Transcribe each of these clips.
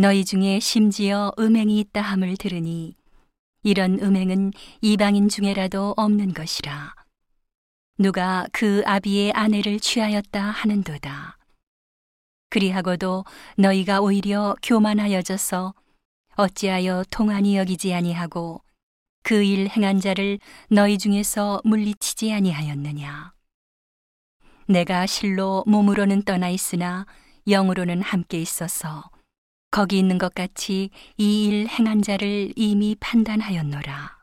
너희 중에 심지어 음행이 있다 함을 들으니 이런 음행은 이방인 중에라도 없는 것이라. 누가 그 아비의 아내를 취하였다 하는도다. 그리하고도 너희가 오히려 교만하여져서 어찌하여 통한이 여기지 아니하고 그 일 행한 자를 너희 중에서 물리치지 아니하였느냐. 내가 실로 몸으로는 떠나 있으나 영으로는 함께 있어서 거기 있는 것 같이 이 일 행한 자를 이미 판단하였노라.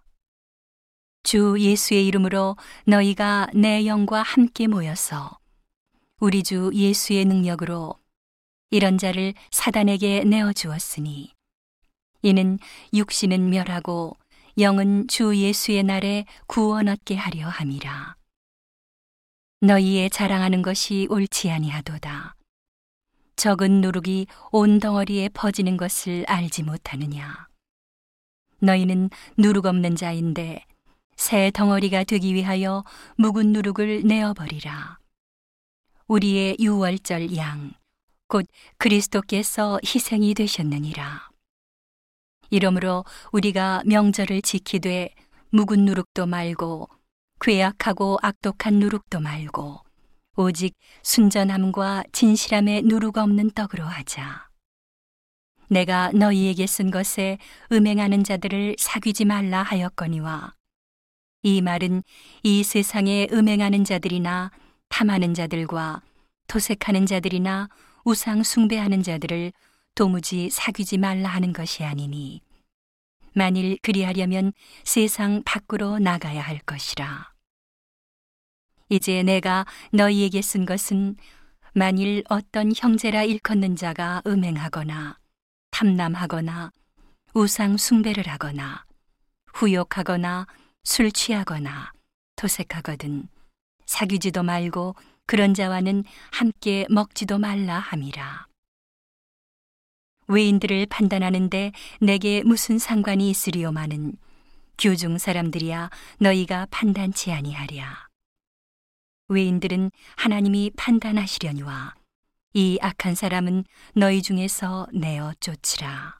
주 예수의 이름으로 너희가 내 영과 함께 모여서 우리 주 예수의 능력으로 이런 자를 사단에게 내어 주었으니 이는 육신은 멸하고 영은 주 예수의 날에 구원 얻게 하려 함이라. 너희의 자랑하는 것이 옳지 아니하도다. 적은 누룩이 온 덩어리에 퍼지는 것을 알지 못하느냐. 너희는 누룩 없는 자인데 새 덩어리가 되기 위하여 묵은 누룩을 내어버리라. 우리의 유월절 양, 곧 그리스도께서 희생이 되셨느니라. 이러므로 우리가 명절을 지키되 묵은 누룩도 말고 괴악하고 악독한 누룩도 말고 오직 순전함과 진실함의 누룩 없는 떡으로 하자. 내가 너희에게 쓴 것에 음행하는 자들을 사귀지 말라 하였거니와 이 말은 이 세상에 음행하는 자들이나 탐하는 자들과 토색하는 자들이나 우상 숭배하는 자들을 도무지 사귀지 말라 하는 것이 아니니 만일 그리하려면 세상 밖으로 나가야 할 것이라. 이제 내가 너희에게 쓴 것은 만일 어떤 형제라 일컫는 자가 음행하거나 탐남하거나 우상 숭배를 하거나 후욕하거나 술 취하거나 토색하거든 사귀지도 말고 그런 자와는 함께 먹지도 말라 함이라. 외인들을 판단하는데 내게 무슨 상관이 있으리요마는 교중 사람들이야 너희가 판단치 아니하랴. 외인들은 하나님이 판단하시려니와 이 악한 사람은 너희 중에서 내어 쫓으라.